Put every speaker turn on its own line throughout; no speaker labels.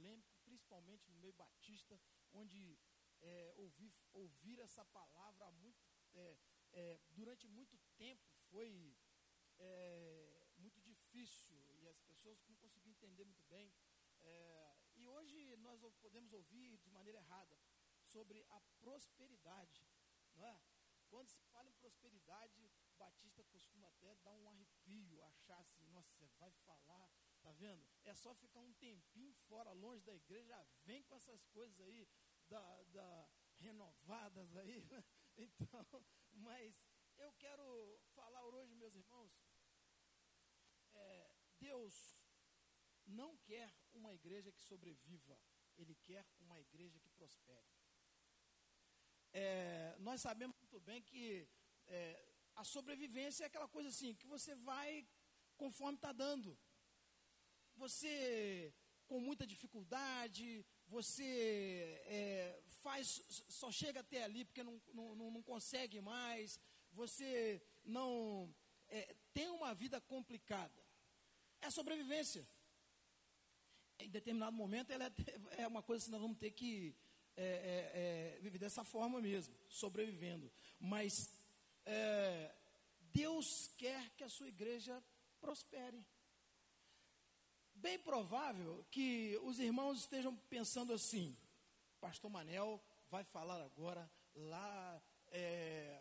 polêmico, principalmente no meio batista, onde é, ouvir, ouvir essa palavra muito, é, é, durante muito tempo foi é, muito difícil e as pessoas não conseguiam entender muito bem. É, e hoje nós podemos ouvir de maneira errada sobre a prosperidade, não é? Quando se fala em prosperidade, Batista costuma até dar um arrepio, achar assim, nossa, você vai falar, tá vendo? É só ficar um tempinho fora, longe da igreja, vem com essas coisas aí, da, da renovadas aí, né? Então, mas eu quero falar hoje, meus irmãos, é, Deus não quer uma igreja que sobreviva, Ele quer uma igreja que prospere. É, nós sabemos muito bem que é, a sobrevivência é aquela coisa assim, que você vai conforme está dando. Você, com muita dificuldade, você é, faz, só chega até ali porque não, não, não consegue mais, você não é, tem uma vida complicada. É sobrevivência. Em determinado momento, ela é, é uma coisa que nós vamos ter que é, é, é viver dessa forma mesmo, sobrevivendo. Mas Deus quer que a sua igreja prospere. Bem provável que os irmãos estejam pensando assim: Pastor Manel vai falar agora lá, é,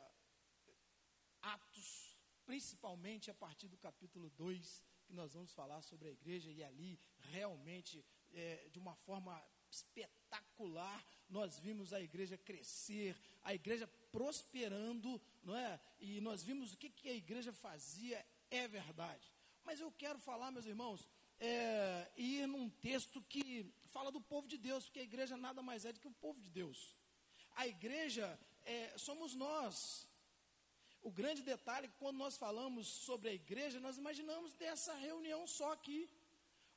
Atos, principalmente a partir do capítulo 2, que nós vamos falar sobre a igreja, e ali realmente, é, de uma forma espetacular, nós vimos a igreja crescer, a igreja prosperando, não é? E nós vimos o que, que a igreja fazia, é verdade. Mas eu quero falar, meus irmãos, é, ir num texto que fala do povo de Deus, porque a igreja nada mais é do que o povo de Deus. A igreja é, somos nós. O grande detalhe é que quando nós falamos sobre a igreja, nós imaginamos dessa reunião só aqui.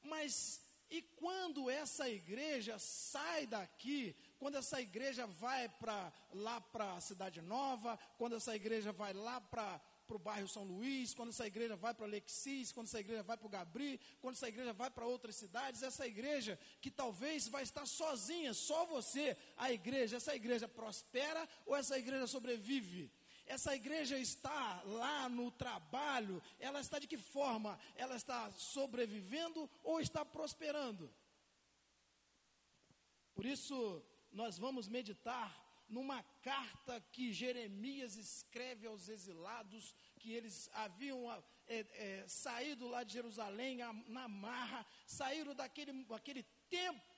Mas e quando essa igreja sai daqui, quando essa igreja vai para lá para a Cidade Nova, quando essa igreja vai lá para o bairro São Luís, quando essa igreja vai para Alexis, quando essa igreja vai para o Gabri, quando essa igreja vai para outras cidades, essa igreja que talvez vai estar sozinha, só você, a igreja, essa igreja prospera ou essa igreja sobrevive? Essa igreja está lá no trabalho, ela está de que forma? Ela está sobrevivendo ou está prosperando? Por isso, nós vamos meditar numa carta que Jeremias escreve aos exilados, que eles haviam é, é, saído lá de Jerusalém na marra, saíram daquele, daquele tempo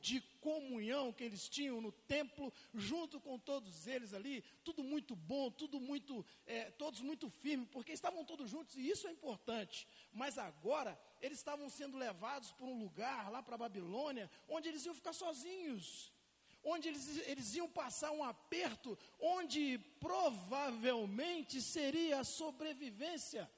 de comunhão que eles tinham no templo, junto com todos eles ali, tudo muito bom, tudo muito, é, todos muito firmes, porque estavam todos juntos e isso é importante. Mas agora eles estavam sendo levados para um lugar lá para a Babilônia, onde eles iam ficar sozinhos, onde eles, eles iam passar um aperto, onde provavelmente seria a sobrevivência.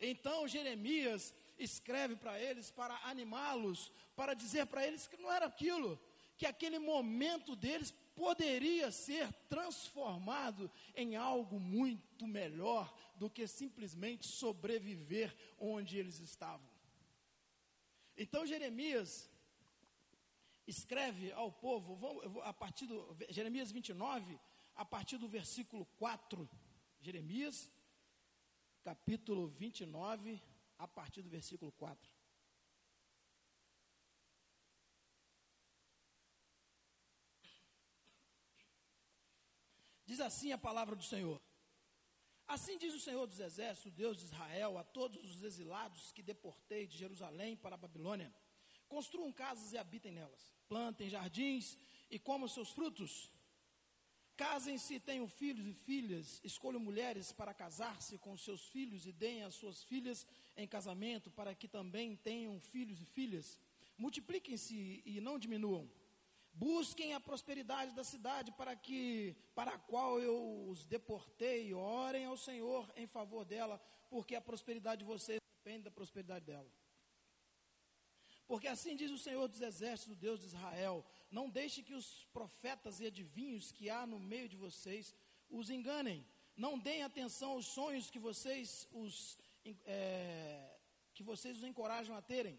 Então Jeremias escreve para eles para animá-los, para dizer para eles que não era aquilo, que aquele momento deles poderia ser transformado em algo muito melhor do que simplesmente sobreviver onde eles estavam. Então Jeremias escreve ao povo, a partir do Jeremias 29, a partir do versículo 4, Jeremias, capítulo 29, a partir do versículo 4. Diz assim a palavra do Senhor. Assim diz o Senhor dos Exércitos, Deus de Israel, a todos os exilados que deportei de Jerusalém para a Babilônia: construam casas e habitem nelas, plantem jardins e comam seus frutos. Casem-se e tenham filhos e filhas, escolham mulheres para casar-se com seus filhos e deem as suas filhas em casamento para que também tenham filhos e filhas. Multipliquem-se e não diminuam. Busquem a prosperidade da cidade para que para a qual eu os deportei, orem ao Senhor em favor dela, porque a prosperidade de vocês depende da prosperidade dela. Porque assim diz o Senhor dos Exércitos, o Deus de Israel: Não deixe que os profetas e adivinhos que há no meio de vocês os enganem. Não deem atenção aos sonhos que vocês os, é, que vocês os encorajam a terem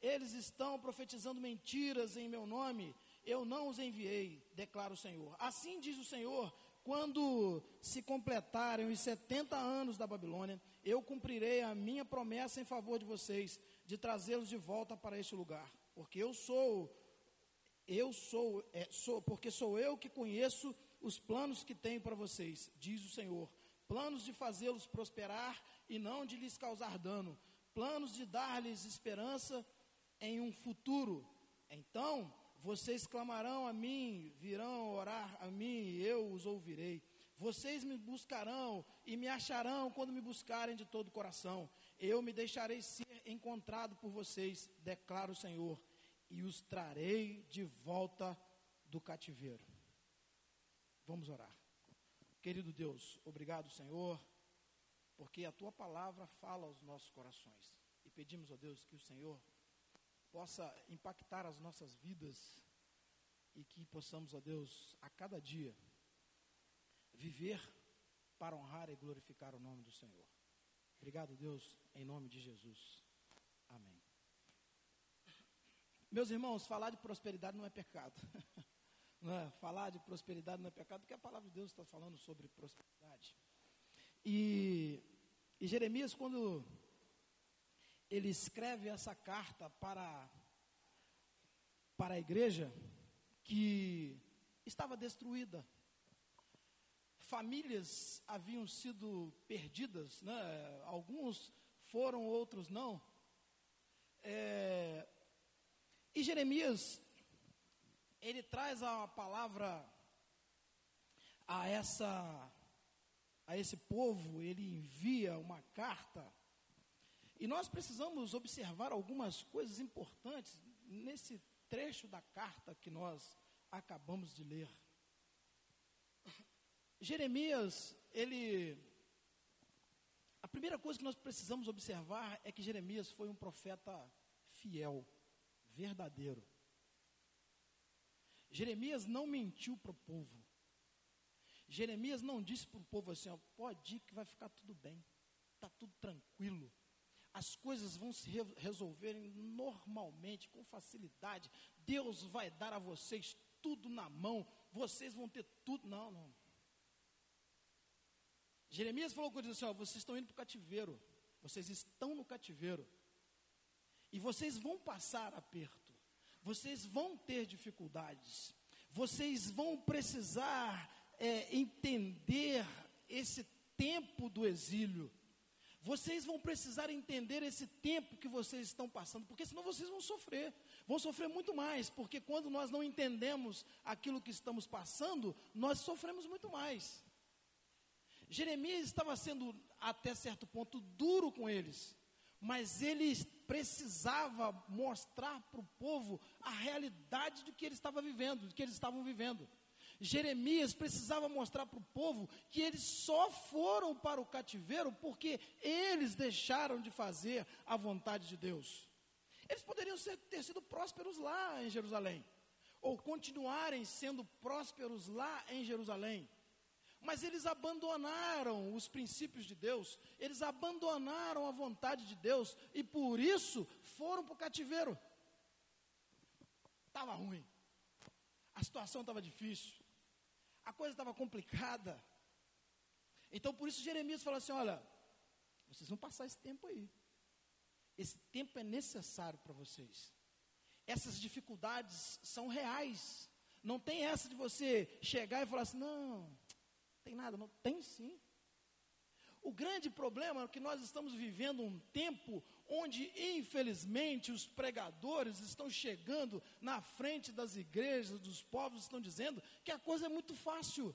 Eles estão profetizando mentiras em meu nome. Eu não os enviei, declara o Senhor. Assim diz o Senhor: quando se completarem os 70 anos da Babilônia, eu cumprirei a minha promessa em favor de vocês, de trazê-los de volta para este lugar. Porque eu sou, eu sou, é, sou, porque sou eu que conheço os planos que tenho para vocês, diz o Senhor. Planos de fazê-los prosperar e não de lhes causar dano. Planos de dar-lhes esperança em um futuro. Então, vocês clamarão a mim, virão orar a mim, e eu os ouvirei. Vocês me buscarão e me acharão quando me buscarem de todo o coração. Eu me deixarei ser encontrado por vocês, declara o Senhor, e os trarei de volta do cativeiro. Vamos orar. Querido Deus, obrigado, Senhor, porque a tua palavra fala aos nossos corações. E pedimos, ó Deus, que o Senhor possa impactar as nossas vidas e que possamos, ó Deus, a cada dia viver para honrar e glorificar o nome do Senhor. Obrigado, Deus, em nome de Jesus. Amém. Meus irmãos, falar de prosperidade não é pecado. Não é? Falar de prosperidade não é pecado, porque a palavra de Deus está falando sobre prosperidade. E, e Jeremias, quando ele escreve essa carta para, para a igreja que estava destruída, famílias haviam sido perdidas, né? alguns foram, outros não. É, e Jeremias ele traz a palavra a essa a esse povo, ele envia uma carta. E nós precisamos observar algumas coisas importantes nesse trecho da carta que nós acabamos de ler. Jeremias, ele a primeira coisa que nós precisamos observar é que Jeremias foi um profeta fiel, verdadeiro. Jeremias não mentiu para o povo. Jeremias não disse para o povo assim: ó, pode ir que vai ficar tudo bem, está tudo tranquilo. As coisas vão se re resolverem normalmente, com facilidade. Deus vai dar a vocês tudo na mão, vocês vão ter tudo. Não, não. Jeremias falou com eles assim: ó, vocês estão indo para o cativeiro, vocês estão no cativeiro, e vocês vão passar aperto. Vocês vão ter dificuldades, vocês vão precisar é, entender esse tempo do exílio. Vocês vão precisar entender esse tempo que vocês estão passando, porque senão vocês vão sofrer, vão sofrer muito mais, porque quando nós não entendemos aquilo que estamos passando, nós sofremos muito mais. Jeremias estava sendo até certo ponto duro com eles, mas ele precisava mostrar para o povo a realidade do que ele estava vivendo, do que eles estavam vivendo. Jeremias precisava mostrar para o povo que eles só foram para o cativeiro porque eles deixaram de fazer a vontade de Deus. Eles poderiam ser, ter sido prósperos lá em Jerusalém, ou continuarem sendo prósperos lá em Jerusalém. Mas eles abandonaram os princípios de Deus, eles abandonaram a vontade de Deus e por isso foram para o cativeiro. Estava ruim, a situação estava difícil, a coisa estava complicada. Então por isso Jeremias falou assim: olha, vocês vão passar esse tempo aí. Esse tempo é necessário para vocês. Essas dificuldades são reais. Não tem essa de você chegar e falar assim: não, tem nada, não tem sim. O grande problema é que nós estamos vivendo um tempo onde, infelizmente, os pregadores estão chegando na frente das igrejas, dos povos, estão dizendo que a coisa é muito fácil.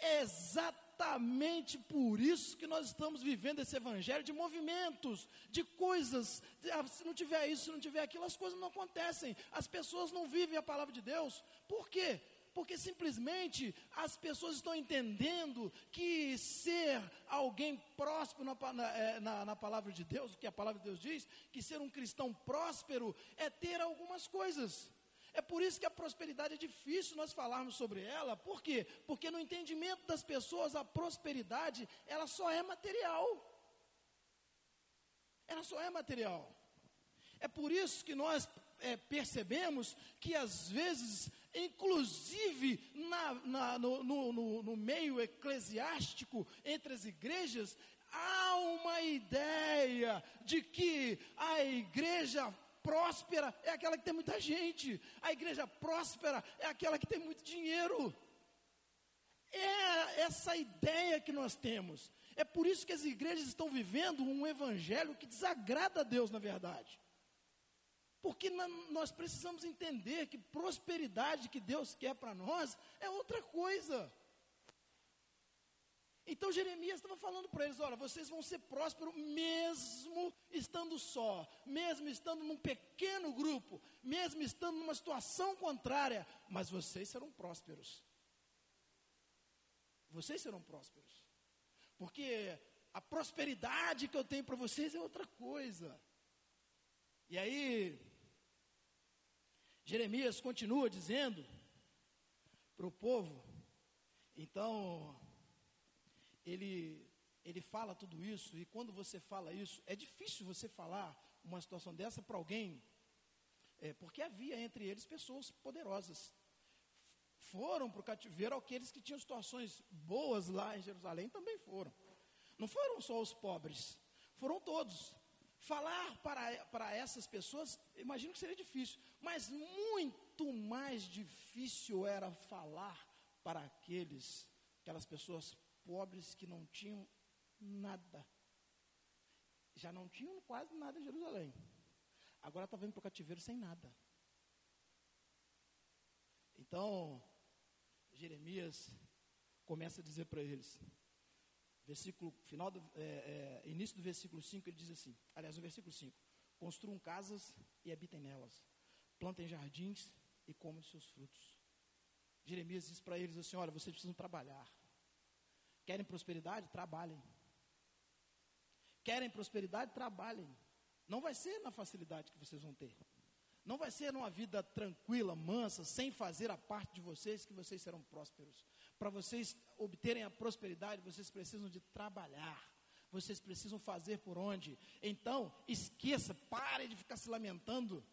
É exatamente por isso que nós estamos vivendo esse evangelho de movimentos, de coisas. Ah, se não tiver isso, se não tiver aquilo, as coisas não acontecem. As pessoas não vivem a palavra de Deus. Por quê? Porque simplesmente as pessoas estão entendendo que ser alguém próspero na, na, é, na, na, palavra de Deus, o que a palavra de Deus diz, que ser um cristão próspero é ter algumas coisas. É por isso que a prosperidade é difícil nós falarmos sobre ela, por quê? Porque no entendimento das pessoas a prosperidade, ela só é material. Ela só é material. É por isso que nós é, percebemos que às vezes, inclusive na, na, no, no, no meio eclesiástico, entre as igrejas, há uma ideia de que a igreja próspera é aquela que tem muita gente, a igreja próspera é aquela que tem muito dinheiro. É essa ideia que nós temos. É por isso que as igrejas estão vivendo um evangelho que desagrada a Deus, na verdade. Porque nós precisamos entender que prosperidade que Deus quer para nós é outra coisa. Então Jeremias estava falando para eles: olha, vocês vão ser prósperos mesmo estando só, mesmo estando num pequeno grupo, mesmo estando numa situação contrária, mas vocês serão prósperos. Vocês serão prósperos. Porque a prosperidade que eu tenho para vocês é outra coisa. E aí, Jeremias continua dizendo para o povo, então, ele, ele fala tudo isso, e quando você fala isso, é difícil você falar uma situação dessa para alguém, é, porque havia entre eles pessoas poderosas. Foram para o cativeiro aqueles que tinham situações boas lá em Jerusalém, também foram. Não foram só os pobres, foram todos. Falar para, para essas pessoas, imagino que seria difícil, mas muito mais difícil era falar para aqueles, aquelas pessoas pobres que não tinham nada. Já não tinham quase nada em Jerusalém. Agora está vindo para o cativeiro sem nada. Então, Jeremias começa a dizer para eles, versículo final do, é, é, início do versículo 5, ele diz assim, aliás, no versículo 5, construam casas e habitem nelas, plantem jardins e comam seus frutos. Jeremias diz para eles assim: olha, vocês precisam trabalhar. Querem prosperidade? Trabalhem. Querem prosperidade? Trabalhem. Não vai ser na facilidade que vocês vão ter. Não vai ser numa vida tranquila, mansa, sem fazer a parte de vocês que vocês serão prósperos. Para vocês obterem a prosperidade, vocês precisam de trabalhar. Vocês precisam fazer por onde. Então, esqueça, pare de ficar se lamentando.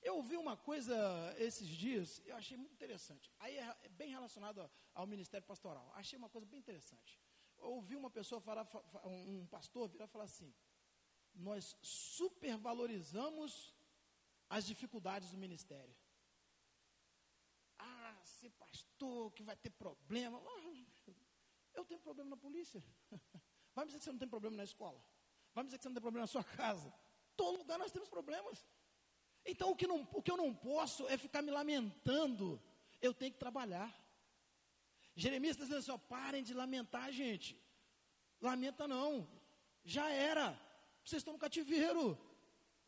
Eu ouvi uma coisa esses dias, eu achei muito interessante. Aí é bem relacionado ao ministério pastoral. Achei uma coisa bem interessante. Eu ouvi uma pessoa falar, um pastor virar falar assim: Nós supervalorizamos as dificuldades do ministério. Ser pastor, que vai ter problema. Ah, eu tenho problema na polícia. Vai me dizer que você não tem problema na escola. Vai me dizer que você não tem problema na sua casa. Todo lugar nós temos problemas. Então o que, não, o que eu não posso é ficar me lamentando. Eu tenho que trabalhar. Jeremias está dizendo assim: ó, parem de lamentar, gente. Lamenta não. Já era. Vocês estão no cativeiro.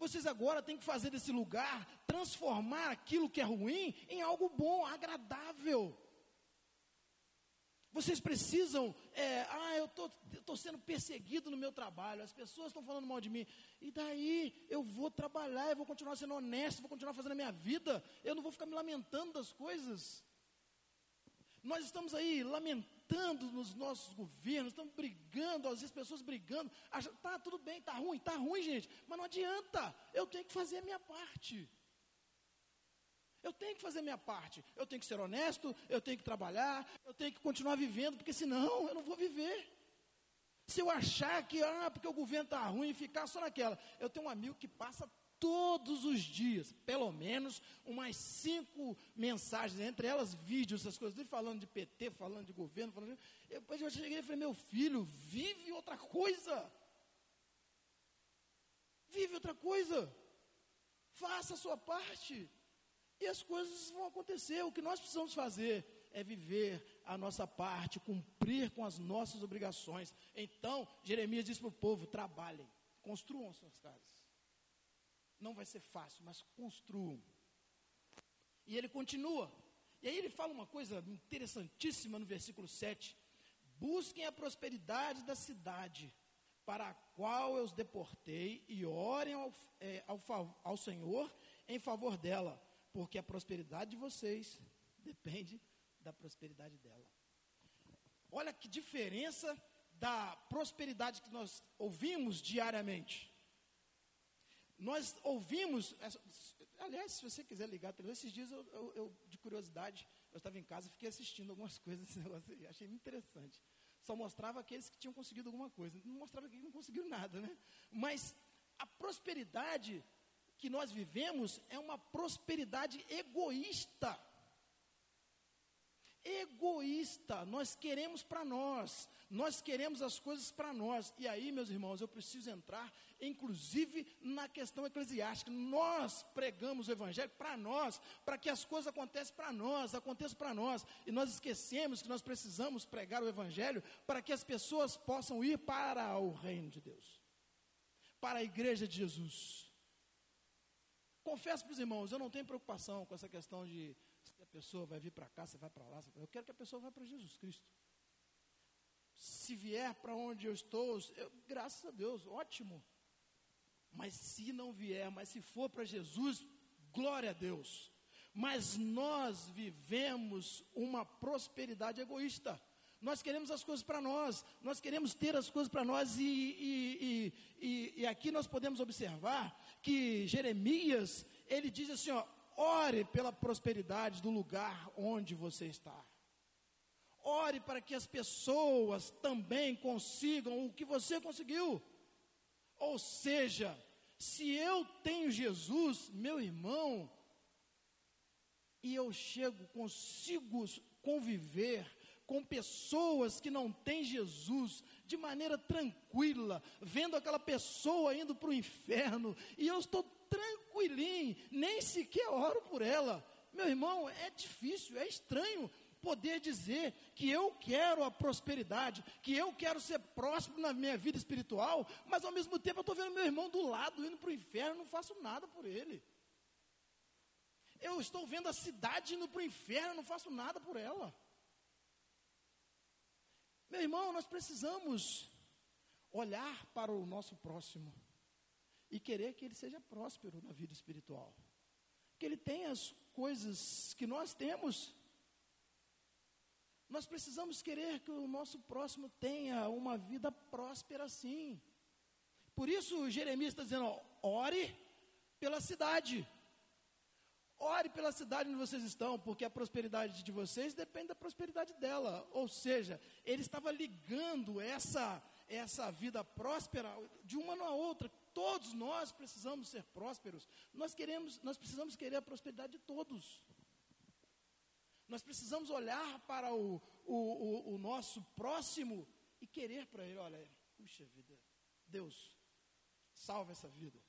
Vocês agora têm que fazer desse lugar, transformar aquilo que é ruim em algo bom, agradável. Vocês precisam, é, ah, eu estou sendo perseguido no meu trabalho, as pessoas estão falando mal de mim, e daí eu vou trabalhar, eu vou continuar sendo honesto, vou continuar fazendo a minha vida, eu não vou ficar me lamentando das coisas. Nós estamos aí lamentando nos nossos governos, estamos brigando, às vezes pessoas brigando. Acham, tá tudo bem, tá ruim, tá ruim, gente, mas não adianta. Eu tenho que fazer a minha parte. Eu tenho que fazer a minha parte. Eu tenho que ser honesto, eu tenho que trabalhar, eu tenho que continuar vivendo, porque senão eu não vou viver. Se eu achar que, ah, porque o governo está ruim, ficar só naquela. Eu tenho um amigo que passa todos os dias, pelo menos umas cinco mensagens, entre elas vídeos, essas coisas, falando de PT, falando de governo, falando de... Depois eu cheguei e falei, meu filho, vive outra coisa. Vive outra coisa. Faça a sua parte. E as coisas vão acontecer. O que nós precisamos fazer é viver a nossa parte, cumprir com as nossas obrigações. Então, Jeremias diz para o povo: trabalhem, construam suas casas. Não vai ser fácil, mas construam. E ele continua. E aí ele fala uma coisa interessantíssima no versículo 7. Busquem a prosperidade da cidade, para a qual eu os deportei, e orem ao, é, ao, ao Senhor em favor dela, porque a prosperidade de vocês depende da prosperidade dela. Olha que diferença da prosperidade que nós ouvimos diariamente. Nós ouvimos, aliás, se você quiser ligar esses dias eu, eu, eu, de curiosidade, eu estava em casa e fiquei assistindo algumas coisas desse negócio aí, achei interessante. Só mostrava aqueles que tinham conseguido alguma coisa, não mostrava que não conseguiram nada, né? Mas a prosperidade que nós vivemos é uma prosperidade egoísta. Egoísta, nós queremos para nós, nós queremos as coisas para nós. E aí, meus irmãos, eu preciso entrar, inclusive, na questão eclesiástica. Nós pregamos o Evangelho para nós, para que as coisas aconteçam para nós, aconteçam para nós. E nós esquecemos que nós precisamos pregar o Evangelho para que as pessoas possam ir para o reino de Deus, para a igreja de Jesus. Confesso para os irmãos, eu não tenho preocupação com essa questão de pessoa vai vir para cá, se vai para lá. Eu quero que a pessoa vá para Jesus Cristo se vier para onde eu estou, eu, graças a Deus, ótimo. Mas se não vier, mas se for para Jesus, glória a Deus. Mas nós vivemos uma prosperidade egoísta. Nós queremos as coisas para nós, nós queremos ter as coisas para nós, e, e, e, e, aqui nós podemos observar que Jeremias, ele diz assim: ó, ore pela prosperidade do lugar onde você está. Ore para que as pessoas também consigam o que você conseguiu. Ou seja, se eu tenho Jesus, meu irmão, e eu chego, consigo conviver com pessoas que não têm Jesus de maneira tranquila, vendo aquela pessoa indo para o inferno, e eu estou tranquilinho, nem sequer oro por ela. Meu irmão, é difícil, é estranho, poder dizer que eu quero a prosperidade, que eu quero ser próspero na minha vida espiritual, mas ao mesmo tempo eu estou vendo meu irmão do lado indo para o inferno, não faço nada por ele. Eu estou vendo a cidade indo para o inferno, não faço nada por ela. Meu irmão, nós precisamos olhar para o nosso próximo e querer que ele seja próspero na vida espiritual. Que ele tenha as coisas que nós temos nós precisamos querer que o nosso próximo tenha uma vida próspera sim. Por isso Jeremias está dizendo: ó, ore pela cidade. Ore pela cidade onde vocês estão, porque a prosperidade de vocês depende da prosperidade dela. Ou seja, ele estava ligando essa, essa vida próspera de uma na outra. Todos nós precisamos ser prósperos. Nós queremos, nós precisamos querer a prosperidade de todos. Nós precisamos olhar para o, o, o, o nosso próximo e querer para ele: olha, puxa vida, Deus, salva essa vida.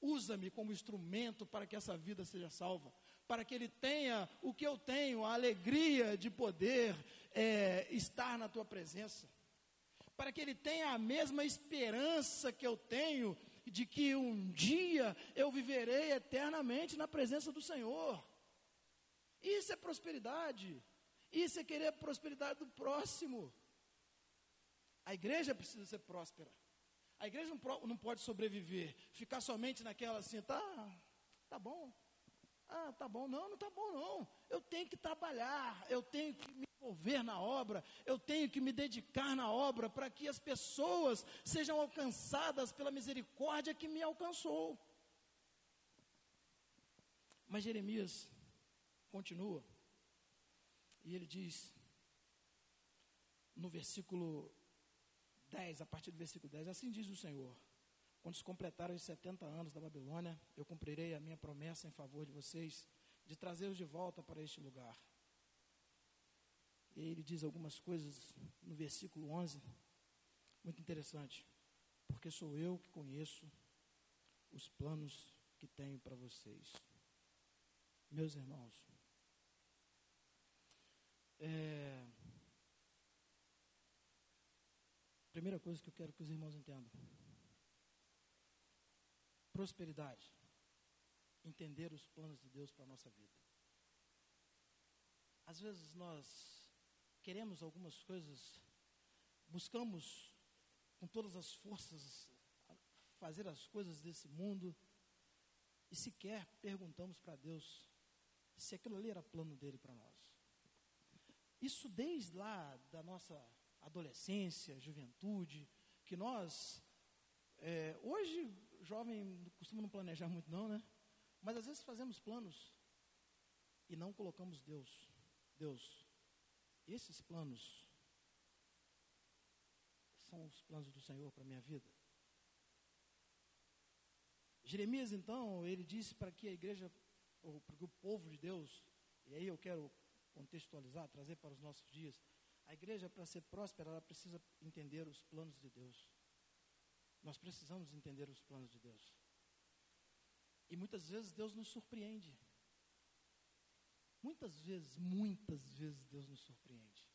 Usa-me como instrumento para que essa vida seja salva, para que ele tenha o que eu tenho, a alegria de poder é, estar na tua presença, para que ele tenha a mesma esperança que eu tenho de que um dia eu viverei eternamente na presença do Senhor. Isso é prosperidade. Isso é querer a prosperidade do próximo. A igreja precisa ser próspera. A igreja não, não pode sobreviver, ficar somente naquela assim, tá, tá bom. Ah, tá bom, não, não tá bom não. Eu tenho que trabalhar, eu tenho que me envolver na obra, eu tenho que me dedicar na obra para que as pessoas sejam alcançadas pela misericórdia que me alcançou. Mas Jeremias continua. E ele diz, no versículo 10, a partir do versículo 10, assim diz o Senhor: Quando se completaram os 70 anos da Babilônia, eu cumprirei a minha promessa em favor de vocês, de trazê-los de volta para este lugar. E ele diz algumas coisas no versículo 11, muito interessante. Porque sou eu que conheço os planos que tenho para vocês. Meus irmãos, é... Primeira coisa que eu quero que os irmãos entendam: prosperidade. Entender os planos de Deus para a nossa vida. Às vezes nós queremos algumas coisas, buscamos com todas as forças fazer as coisas desse mundo e sequer perguntamos para Deus se aquilo ali era plano dele para nós. Isso desde lá da nossa adolescência, juventude, que nós. É, hoje jovem costuma não planejar muito não, né? Mas às vezes fazemos planos e não colocamos Deus. Deus, esses planos são os planos do Senhor para a minha vida. Jeremias, então, ele disse para que a igreja, ou para que o povo de Deus, e aí eu quero contextualizar, trazer para os nossos dias, a igreja, para ser próspera, ela precisa entender os planos de Deus. Nós precisamos entender os planos de Deus. E muitas vezes Deus nos surpreende. Muitas vezes, muitas vezes Deus nos surpreende.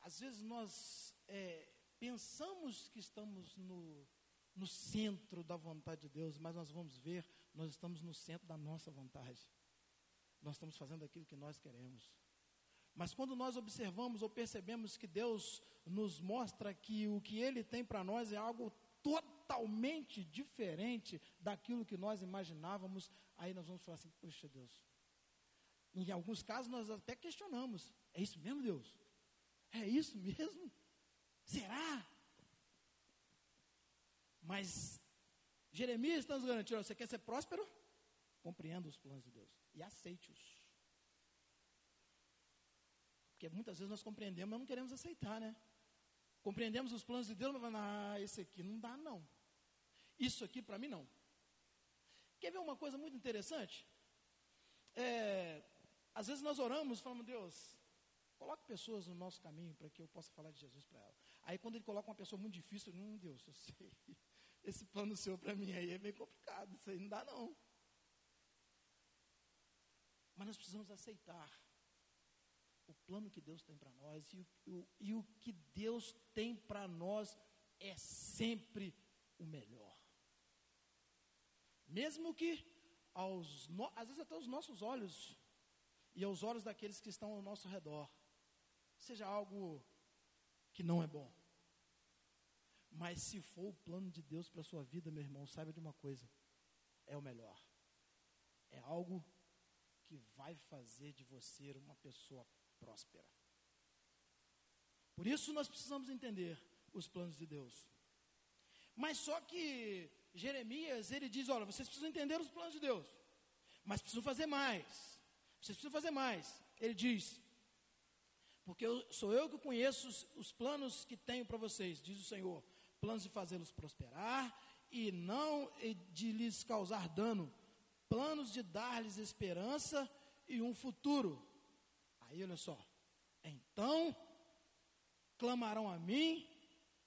Às vezes nós é, pensamos que estamos no, no centro da vontade de Deus, mas nós vamos ver, nós estamos no centro da nossa vontade. Nós estamos fazendo aquilo que nós queremos. Mas quando nós observamos ou percebemos que Deus nos mostra que o que Ele tem para nós é algo totalmente diferente daquilo que nós imaginávamos, aí nós vamos falar assim: Poxa Deus. Em alguns casos nós até questionamos: É isso mesmo, Deus? É isso mesmo? Será? Mas Jeremias está nos garantindo: você quer ser próspero? Compreenda os planos de Deus e aceite-os. Porque muitas vezes nós compreendemos, mas não queremos aceitar, né? Compreendemos os planos de Deus, mas ah, esse aqui não dá, não. Isso aqui para mim não. Quer ver uma coisa muito interessante? É, às vezes nós oramos e falamos, Deus, coloque pessoas no nosso caminho para que eu possa falar de Jesus para ela. Aí quando ele coloca uma pessoa muito difícil, hum, Deus, eu sei, esse plano seu para mim aí é bem complicado, isso aí não dá não. Mas nós precisamos aceitar o plano que Deus tem para nós e o, o, e o que Deus tem para nós é sempre o melhor. Mesmo que aos, às vezes até os nossos olhos e aos olhos daqueles que estão ao nosso redor seja algo que não é bom. Mas se for o plano de Deus para a sua vida, meu irmão, saiba de uma coisa: é o melhor. É algo que vai fazer de você uma pessoa próspera. Por isso nós precisamos entender os planos de Deus. Mas só que Jeremias, ele diz: olha, vocês precisam entender os planos de Deus, mas precisam fazer mais. Vocês precisam fazer mais. Ele diz: porque eu, sou eu que conheço os, os planos que tenho para vocês, diz o Senhor: planos de fazê-los prosperar e não de lhes causar dano, planos de dar-lhes esperança e um futuro. Aí olha só. Então clamarão a mim,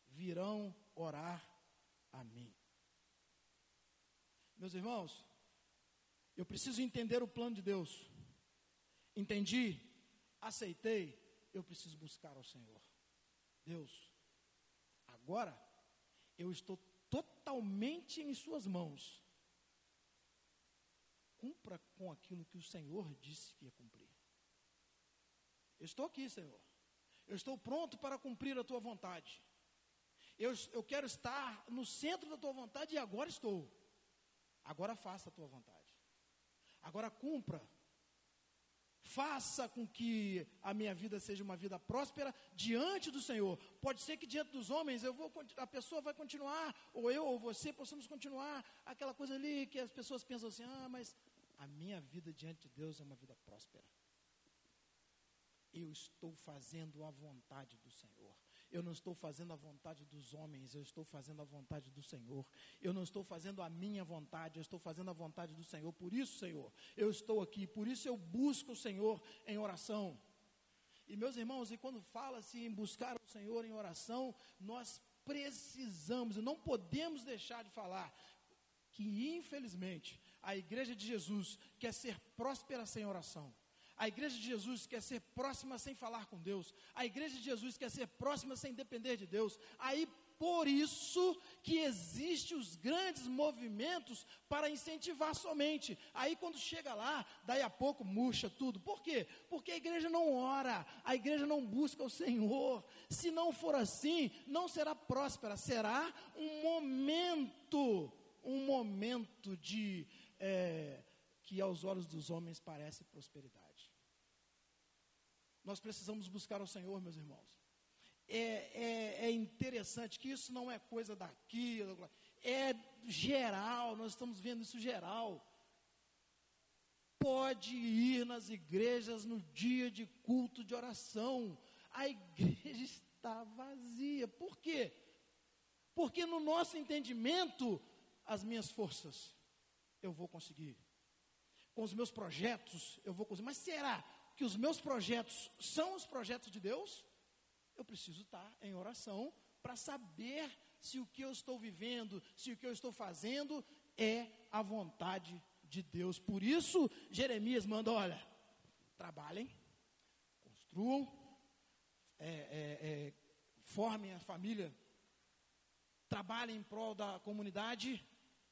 virão orar a mim. Meus irmãos, eu preciso entender o plano de Deus. Entendi, aceitei, eu preciso buscar ao Senhor. Deus, agora eu estou totalmente em Suas mãos. Cumpra com aquilo que o Senhor disse que ia cumprir. Eu estou aqui, Senhor. Eu estou pronto para cumprir a tua vontade. Eu, eu quero estar no centro da tua vontade e agora estou. Agora faça a tua vontade. Agora cumpra. Faça com que a minha vida seja uma vida próspera diante do Senhor. Pode ser que diante dos homens eu vou, a pessoa vai continuar, ou eu ou você possamos continuar aquela coisa ali que as pessoas pensam assim: ah, mas a minha vida diante de Deus é uma vida próspera eu estou fazendo a vontade do Senhor. Eu não estou fazendo a vontade dos homens, eu estou fazendo a vontade do Senhor. Eu não estou fazendo a minha vontade, eu estou fazendo a vontade do Senhor. Por isso, Senhor, eu estou aqui, por isso eu busco o Senhor em oração. E meus irmãos, e quando fala-se em buscar o Senhor em oração, nós precisamos não podemos deixar de falar que, infelizmente, a igreja de Jesus quer ser próspera sem oração. A igreja de Jesus quer ser próxima sem falar com Deus. A igreja de Jesus quer ser próxima sem depender de Deus. Aí por isso que existem os grandes movimentos para incentivar somente. Aí quando chega lá, daí a pouco murcha tudo. Por quê? Porque a igreja não ora, a igreja não busca o Senhor. Se não for assim, não será próspera, será um momento, um momento de é, que aos olhos dos homens parece prosperidade. Nós precisamos buscar ao Senhor, meus irmãos. É, é, é, interessante que isso não é coisa daqui, é geral, nós estamos vendo isso geral. Pode ir nas igrejas no dia de culto de oração. A igreja está vazia. Por quê? Porque no nosso entendimento, as minhas forças eu vou conseguir. Com os meus projetos eu vou conseguir. Mas será que os meus projetos são os projetos de Deus? Eu preciso estar em oração para saber se o que eu estou vivendo, se o que eu estou fazendo é a vontade de Deus. Por isso, Jeremias manda: olha, trabalhem, construam, é, é, é, formem a família, trabalhem em prol da comunidade,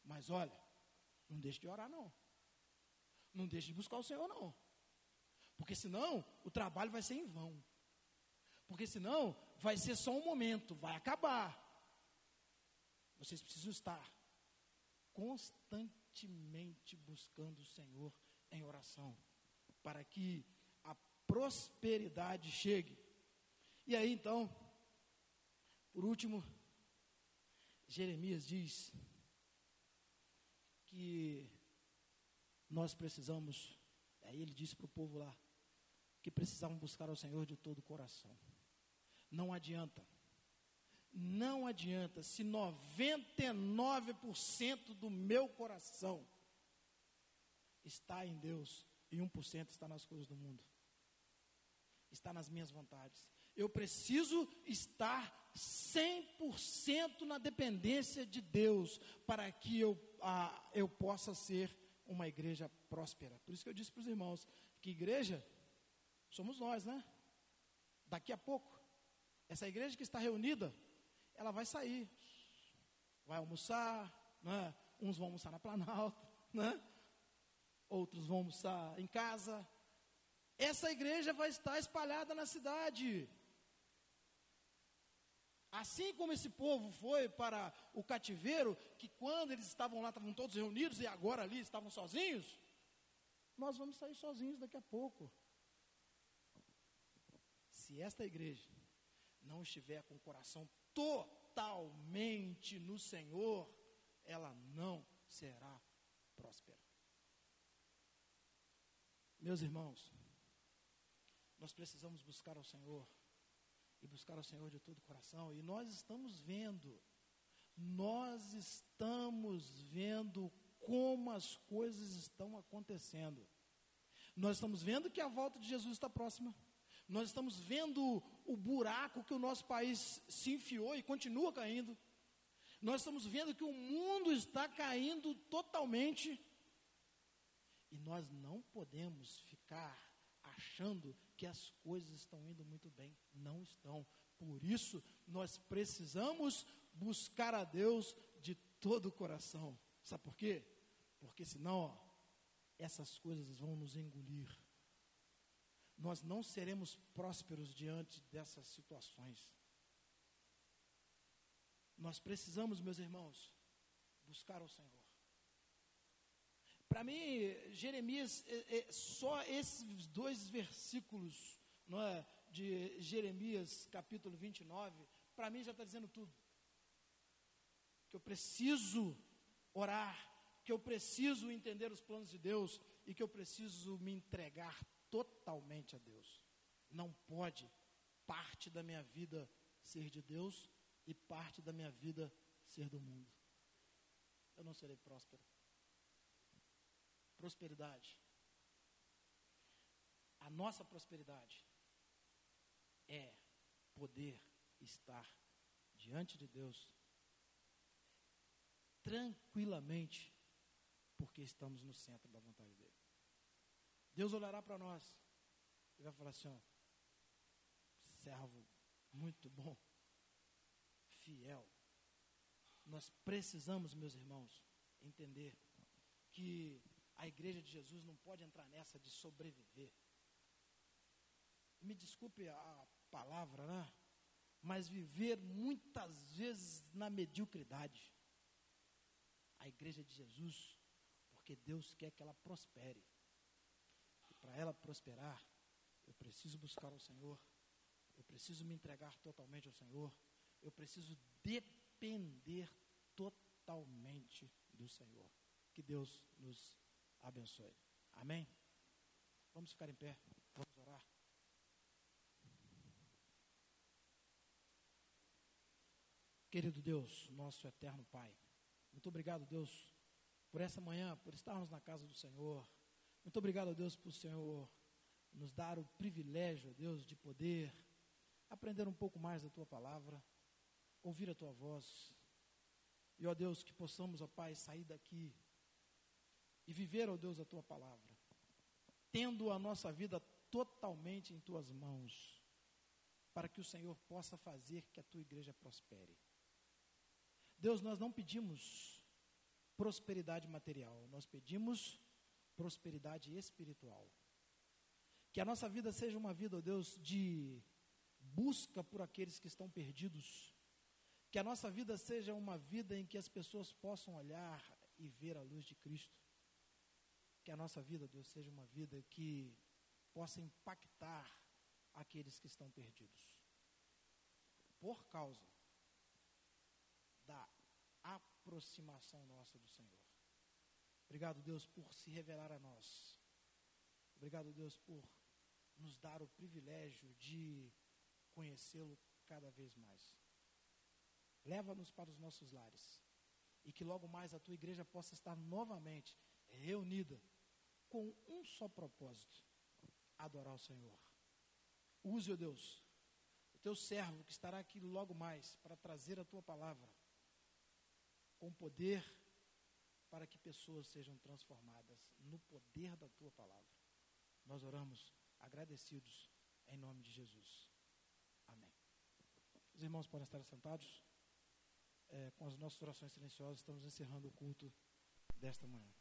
mas olha, não deixe de orar, não. Não deixe de buscar o Senhor, não. Porque senão o trabalho vai ser em vão. Porque senão vai ser só um momento, vai acabar. Vocês precisam estar constantemente buscando o Senhor em oração, para que a prosperidade chegue. E aí então, por último, Jeremias diz que nós precisamos, aí ele disse para o povo lá, que precisavam buscar ao Senhor de todo o coração. Não adianta não adianta se 99% do meu coração está em Deus e 1% está nas coisas do mundo. Está nas minhas vontades. Eu preciso estar 100% na dependência de Deus para que eu, ah, eu possa ser uma igreja próspera. Por isso que eu disse para os irmãos que igreja somos nós, né? Daqui a pouco, essa igreja que está reunida, ela vai sair, vai almoçar, né? uns vão almoçar na Planalto, né? outros vão almoçar em casa. Essa igreja vai estar espalhada na cidade. Assim como esse povo foi para o cativeiro, que quando eles estavam lá, estavam todos reunidos e agora ali estavam sozinhos, nós vamos sair sozinhos daqui a pouco. Se esta igreja não estiver com o coração totalmente no Senhor, ela não será próspera. Meus irmãos, nós precisamos buscar ao Senhor e buscar ao Senhor de todo o coração, e nós estamos vendo, nós estamos vendo como as coisas estão acontecendo. Nós estamos vendo que a volta de Jesus está próxima. Nós estamos vendo o buraco que o nosso país se enfiou e continua caindo. Nós estamos vendo que o mundo está caindo totalmente. E nós não podemos ficar achando que as coisas estão indo muito bem. Não estão. Por isso, nós precisamos buscar a Deus de todo o coração. Sabe por quê? Porque senão, ó, essas coisas vão nos engolir nós não seremos prósperos diante dessas situações. Nós precisamos, meus irmãos, buscar o Senhor. Para mim, Jeremias, é, é, só esses dois versículos não é, de Jeremias, capítulo 29, para mim já está dizendo tudo. Que eu preciso orar, que eu preciso entender os planos de Deus e que eu preciso me entregar totalmente a Deus. Não pode parte da minha vida ser de Deus e parte da minha vida ser do mundo. Eu não serei próspero. Prosperidade. A nossa prosperidade é poder estar diante de Deus tranquilamente, porque estamos no centro da vontade dele. Deus olhará para nós e vai falar assim: ó, servo muito bom, fiel. Nós precisamos, meus irmãos, entender que a igreja de Jesus não pode entrar nessa de sobreviver. Me desculpe a palavra, né? Mas viver muitas vezes na mediocridade. A igreja de Jesus, porque Deus quer que ela prospere para ela prosperar, eu preciso buscar o Senhor, eu preciso me entregar totalmente ao Senhor, eu preciso depender totalmente do Senhor. Que Deus nos abençoe. Amém? Vamos ficar em pé, vamos orar. Querido Deus, nosso eterno Pai, muito obrigado, Deus, por essa manhã, por estarmos na casa do Senhor. Muito obrigado, Deus, por o Senhor nos dar o privilégio, Deus, de poder aprender um pouco mais da tua palavra, ouvir a tua voz. E, ó Deus, que possamos, ó Pai, sair daqui e viver, ó Deus, a tua palavra, tendo a nossa vida totalmente em tuas mãos, para que o Senhor possa fazer que a tua igreja prospere. Deus, nós não pedimos prosperidade material, nós pedimos prosperidade espiritual. Que a nossa vida seja uma vida, ó Deus, de busca por aqueles que estão perdidos. Que a nossa vida seja uma vida em que as pessoas possam olhar e ver a luz de Cristo. Que a nossa vida, Deus, seja uma vida que possa impactar aqueles que estão perdidos. Por causa da aproximação nossa do Senhor. Obrigado, Deus, por se revelar a nós. Obrigado, Deus, por nos dar o privilégio de conhecê-lo cada vez mais. Leva-nos para os nossos lares e que logo mais a tua igreja possa estar novamente reunida com um só propósito: adorar o Senhor. Use, ó Deus, o teu servo que estará aqui logo mais para trazer a tua palavra com poder para que pessoas sejam transformadas no poder da tua palavra. Nós oramos agradecidos em nome de Jesus. Amém. Os irmãos podem estar sentados. É, com as nossas orações silenciosas, estamos encerrando o culto desta manhã.